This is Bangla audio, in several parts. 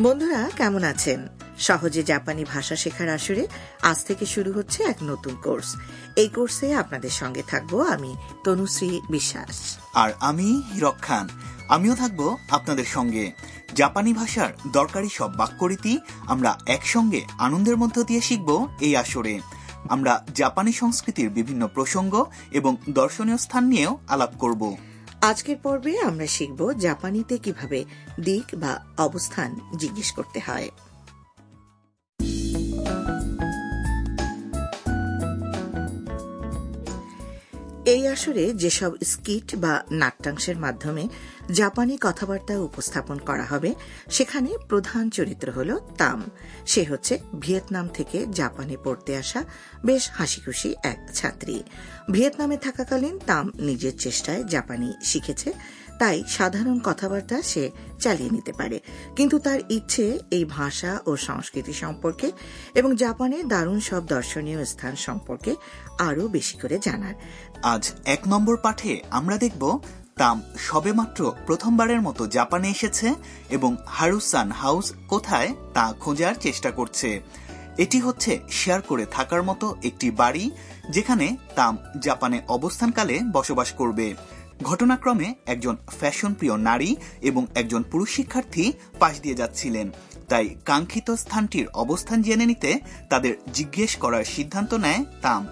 বন্ধুরা, কেমন আছেন? সহজে জাপানি ভাষা শেখার আসরে আজ থেকে শুরু হচ্ছে এক নতুন কোর্স। এই কোর্সে আপনাদের সঙ্গে থাকব আমি, তনুশ্রী বিশ্বাস। আর আমি হিরক খান। আমিও থাকব আপনাদের সঙ্গে। জাপানি ভাষার দরকারি সব বাক্যরীতি আমরা একসঙ্গে আনন্দের মধ্য দিয়ে শিখব এই আসরে। আমরা জাপানি সংস্কৃতির বিভিন্ন প্রসঙ্গ এবং দর্শনীয় স্থান নিয়েও আলাপ করব। আজকের পর্বে আমরা শিখব জাপানিতে কীভাবে দিক বা অবস্থান জিজ্ঞেস করতে হয়। এই আসরে যেসব স্কিট বা নাট্যাংশের মাধ্যমে জাপানি কথাবার্তা উপস্থাপন করা হবে, সেখানে প্রধান চরিত্র হল তাম। সে হচ্ছে ভিয়েতনাম থেকে জাপানে পড়তে আসা বেশ হাসিখুশি এক ছাত্রী। ভিয়েতনামে থাকাকালীন তাম নিজের চেষ্টায় জাপানি শিখেছে, তাই সাধারণ কথাবার্তা সে চালিয়ে নিতে পারে। কিন্তু তার ইচ্ছে এই ভাষা ও সংস্কৃতি সম্পর্কে এবং জাপানের দারুণ সব দর্শনীয় স্থান সম্পর্কে আরও বেশি করে জানার। আজ এক নম্বর পাঠে আমরা দেখব, তাম সবেমাত্র প্রথমবারের মতো জাপানে এসেছে এবং হারুসান হাউস কোথায় তা খোঁজার চেষ্টা করছে। এটি হচ্ছে শেয়ার করে থাকার মতো একটি বাড়ি, যেখানে তাম জাপানে অবস্থানকালে বসবাস করবে। ঘটনাক্রমে একজন ফ্যাশন প্রিয় নারী এবং একজন পুরুষ শিক্ষার্থী পাশ দিয়ে যাচ্ছিলেন। তাই কাঙ্ক্ষিত স্থানটির অবস্থান জেনে নিতে তাদের জিজ্ঞেস করার সিদ্ধান্ত নেয় তাম।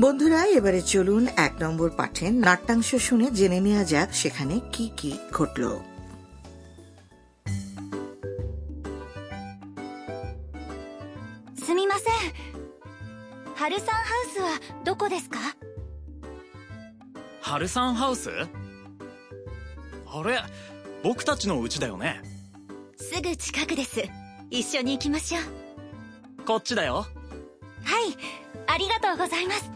বন্ধুরা এবারে চলুন এক নম্বর পাঠের নাট্যাংশ শুনে জেনে নেওয়া যাক সেখানে কি কি ঘটল すみません春さんハウスはどこですかハルサンハウスあれ僕たちの家だよねすぐ近くです一緒に行きましょうこっちだよはいありがとうございます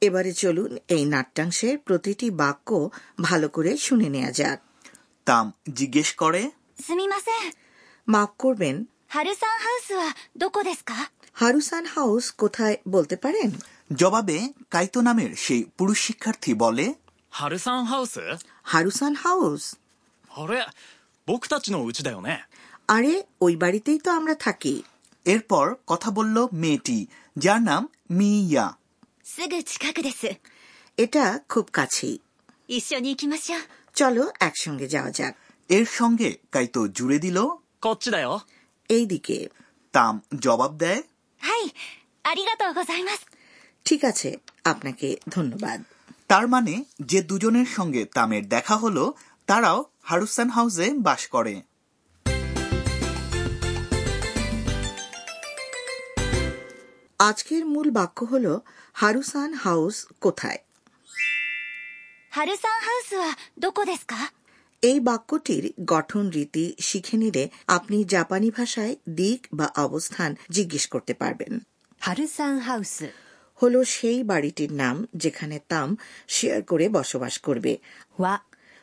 এবারে চলুন এই নাট্যাংশের প্রতিটি বাক্য ভালো করে শুনে নেওয়া যাক। তাম জিজ্ঞেস করে মাফ করবেন। হারুসান হাউস হারুসান হাউস কোথায় বলতে পারেন? জবাবে কাইতো নামের সেই পুরুষ শিক্ষার্থী বলে হারুসান হাউস? হারুসান হাউস? আরে ওই বাড়িতেই তো আমরা থাকি। এরপর কথা বলল মেয়েটি যার নাম মিয়া। すぐ近くです এটা খুব কাছেই 一緒に行きましょう চলো একসঙ্গে যাওয়া যাক এর সঙ্গে কাইতো জুড়ে দিল こっちだよ এই দিকে তাম জবাব দেয় はいありがとうございます ঠিক আছে আপনাকে ধন্যবাদ তার মানে যে দুজনের সঙ্গে তামের দেখা হলো তারাও হারুসান হাউসে বাস করে আজকের মূল বাক্য হল হারুসান হাউস কোথায়? হাউস এই বাক্যটির গঠন রীতি শিখে নিলে আপনি জাপানি ভাষায় দিক বা অবস্থান জিজ্ঞেস করতে পারবেন। Harusan house. হল সেই বাড়িটির নাম যেখানে তাম শেয়ার করে বসবাস করবে। ওয়া।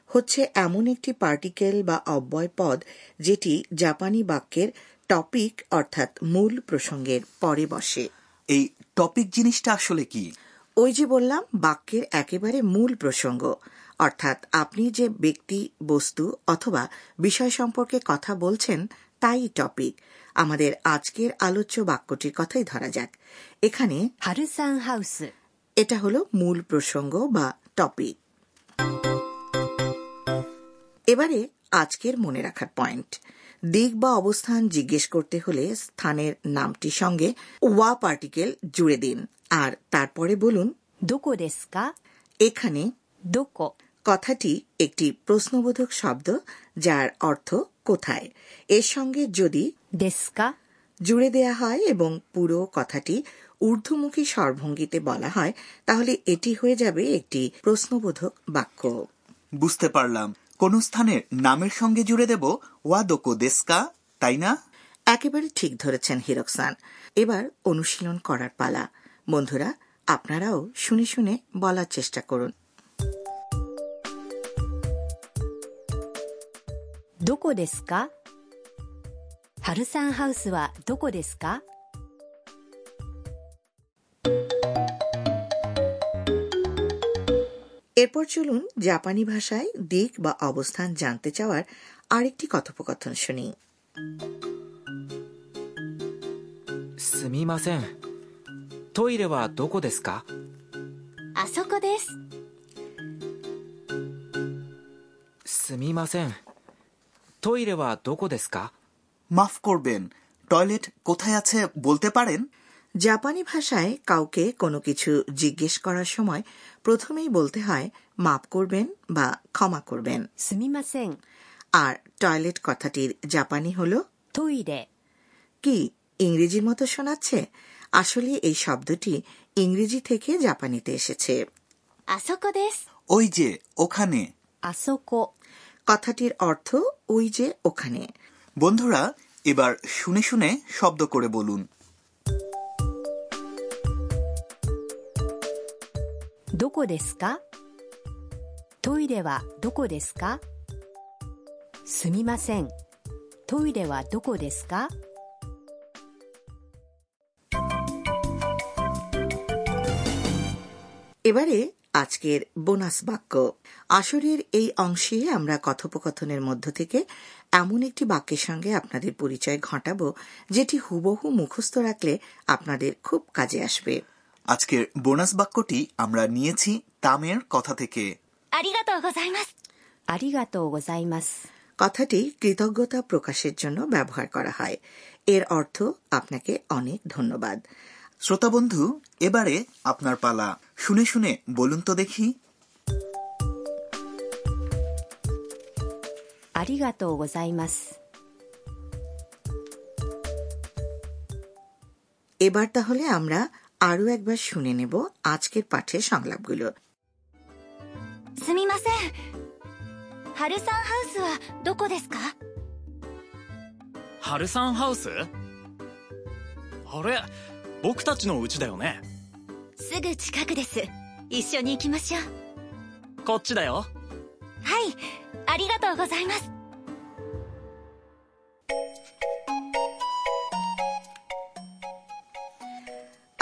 হচ্ছে এমন একটি পার্টিকেল বা অব্যয় পদ যেটি জাপানি বাক্যের টপিক অর্থাৎ মূল প্রসঙ্গের পরে বসে। এই টপিক জিনিসটা আসলে কি? ওই যে বললাম বাক্যের একেবারে মূল প্রসঙ্গ। অর্থাৎ আপনি যে ব্যক্তি বস্তু অথবা বিষয় সম্পর্কে কথা বলছেন তাই টপিক আমাদের আজকের আলোচ্য বাক্যটির কথাই ধরা যাক। এখানে এটা হলো মূল প্রসঙ্গ বা টপিক এবারে আজকের মনে রাখার পয়েন্ট দিক বা অবস্থান জিজ্ঞেস করতে হলে স্থানের নামটির সঙ্গে ওয়া পার্টিকেল জুড়ে দিন। আর তারপরে বলুন দোকো এখানে দোকো। কথাটি একটি প্রশ্নবোধক শব্দ যার অর্থ কোথায়। এর সঙ্গে যদি ডেস্কা জুড়ে দেয়া হয় এবং পুরো কথাটি ঊর্ধ্বমুখী সর্বঙ্গিতে বলা হয় তাহলে এটি হয়ে যাবে একটি প্রশ্নবোধক বাক্য। বুঝতে পারলাম। কোন স্থানের নামের সঙ্গে জুড়ে দেব ওয়াদোকো দেস্কা তাই না একেবারে ঠিক ধরেছেন হিরকসান এবার অনুশীলন করার পালা বন্ধুরা আপনারাও শুনে শুনে বলার চেষ্টা করুন どこですか春さんハウスはどこですか এরপর চলুন জাপানি ভাষায় দিক বা অবস্থান জানতে চাওয়ার আরেকটি কথোপকথন শুনি すみませんトイレはどこですかあそこですすみませんトイレはどこですか মাফ করবেন টয়লেট কোথায় আছে বলতে পারেন জাপানি ভাষায় কাউকে কোনো কিছু জিজ্ঞেস করার সময় প্রথমেই বলতে হয় মাপ করবেন বা ক্ষমা করবেন। আর টয়লেট কথাটির জাপানি হল টইরে কি ইংরেজির মতো শোনাচ্ছে? আসলে এই শব্দটি ইংরেজি থেকে জাপানিতে এসেছে। ওই যে ওখানে। কথাটির অর্থ ওই যে ওখানে। বন্ধুরা এবার শুনে শুনে শব্দ করে বলুন। どこですかトイレはどこですかすみませんトイレはどこですか এবারে আজকের বোনাস বাক্য আসরের এই অংশে আমরা কথোপকথনের মধ্য থেকে এমন একটি বাক্যের সঙ্গে আপনাদের পরিচয় ঘটাবো যেটি হুবহু মুখস্থ রাখলে আপনাদের খুব কাজে আসবে আজকের বোনাস বাক্যটি আমরা নিয়েছি তামের কথা থেকে। কথাটি কৃতজ্ঞতা প্রকাশের জন্য ব্যবহার করা হয়। এর অর্থ আপনাকে অনেক ধন্যবাদ। শ্রোতা বন্ধু এবারে আপনার পালা। শুনে শুনে বলুন তো দেখি। এবার তাহলে আমরা আরও একবার শুনে নেব আজকের পাঠের সংলাপগুলো すみませんハルサンハウスはどこですかハルサンハウスあれ僕たちの家だよねすぐ近くです一緒に行きましょうこっちだよはいありがとうございます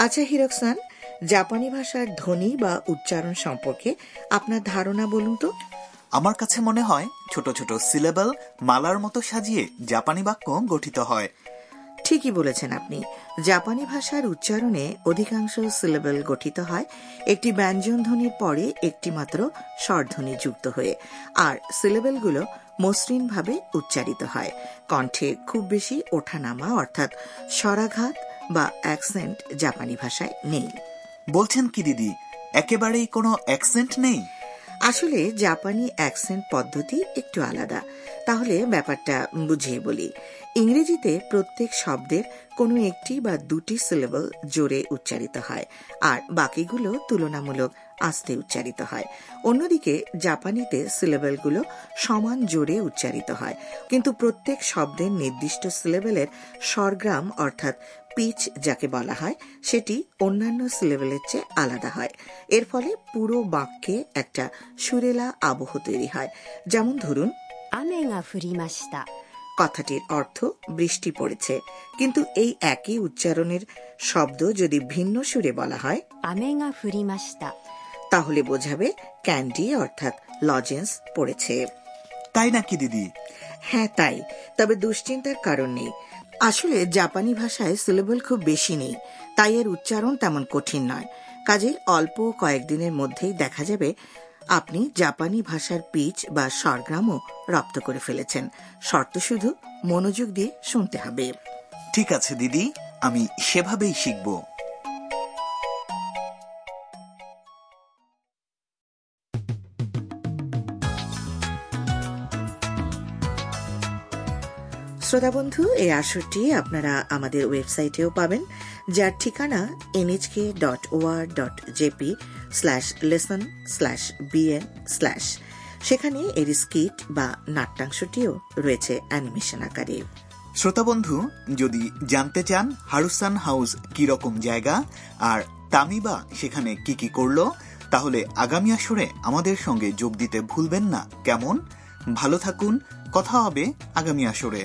আচ্ছা হিরকসান জাপানি ভাষার ধ্বনি বা উচ্চারণ সম্পর্কে আপনার ধারণা বলুন তো। আমার কাছে মনে হয় ছোট ছোট সিলেবল মালার মতো সাজিয়ে জাপানি বাক্য গঠিত হয়। ঠিকই বলেছেন আপনি। জাপানি ভাষার উচ্চারণে অধিকাংশ সিলেবল গঠিত হয় একটি ব্যঞ্জন ধ্বনির পরে একটি মাত্র স্বরধ্বনি যুক্ত হয়ে আর সিলেবলগুলো মসৃণভাবে উচ্চারিত হয়। কণ্ঠে খুব বেশি ওঠানামা অর্থাৎ স্বরাঘাত বা অ্যাকসেন্ট জাপানি ভাষায় নেই। বলছেন কি দিদি একেবারেই কোনো অ্যাকসেন্ট নেই? আসলে জাপানি অ্যাকসেন্ট পদ্ধতি একটু আলাদা। তাহলে ব্যাপারটা বুঝিয়ে বলি। ইংরেজিতে প্রত্যেক শব্দের কোনো একটি বা দুটি সিলেবল জোরে উচ্চারিত হয় আর বাকিগুলো তুলনামূলক আস্তে উচ্চারিত হয়। অন্যদিকে জাপানিতে সিলেবেলগুলো সমান জোরে উচ্চারিত হয় কিন্তু প্রত্যেক শব্দের নির্দিষ্ট সিলেবেলের স্বরগ্রাম অর্থাৎ পিচ যাকে বলা হয় সেটি অন্যান্য সিলেবেলের চেয়ে আলাদা হয়। এর ফলে পুরো বাক্যে একটা সুরেলা আবহ তৈরি হয়। যেমন ধরুন কথাটির অর্থ বৃষ্টি পড়েছে। কিন্তু এই একই উচ্চারণের শব্দ যদি ভিন্ন সুরে বলা হয় তাহলে বোঝাবে ক্যান্ডি অর্থাৎ লজেন্স পড়েছে। তাই নাকি দিদি? হ্যাঁ তাই। তবে দুশ্চিন্তার কারণ নেই। আসলে জাপানি ভাষায় সিলেবল খুব বেশি নেই, তাই এর উচ্চারণ তেমন কঠিন নয়। কাজেই অল্প কয়েকদিনের মধ্যেই দেখা যাবে আপনি জাপানি ভাষার পিচ বা স্বরগ্রামও রপ্ত করে ফেলেছেন। শর্ত শুধু মনোযোগ দিয়ে শুনতে হবে। ঠিক আছে, দিদি, আমি সেভাবেই শিখব। শ্রোতা বন্ধু, এই আসরটি আপনারা আমাদের ওয়েবসাইটেও পাবেন, যার ঠিকানা NHK dot or dot JP slash lesson slash BN slash সেখানে এর স্কিট বা নাট্যাংশটিও রয়েছে অ্যানিমেশন আকারে। শ্রোতা বন্ধু, যদি জানতে চান হারুসান হাউস কি রকম জায়গা আর তামিবা সেখানে কি কি করল, তাহলে আগামী আসরে আমাদের সঙ্গে যোগ দিতে ভুলবেন না। কেমন? ভালো থাকুন, কথা হবে আগামী আসরে।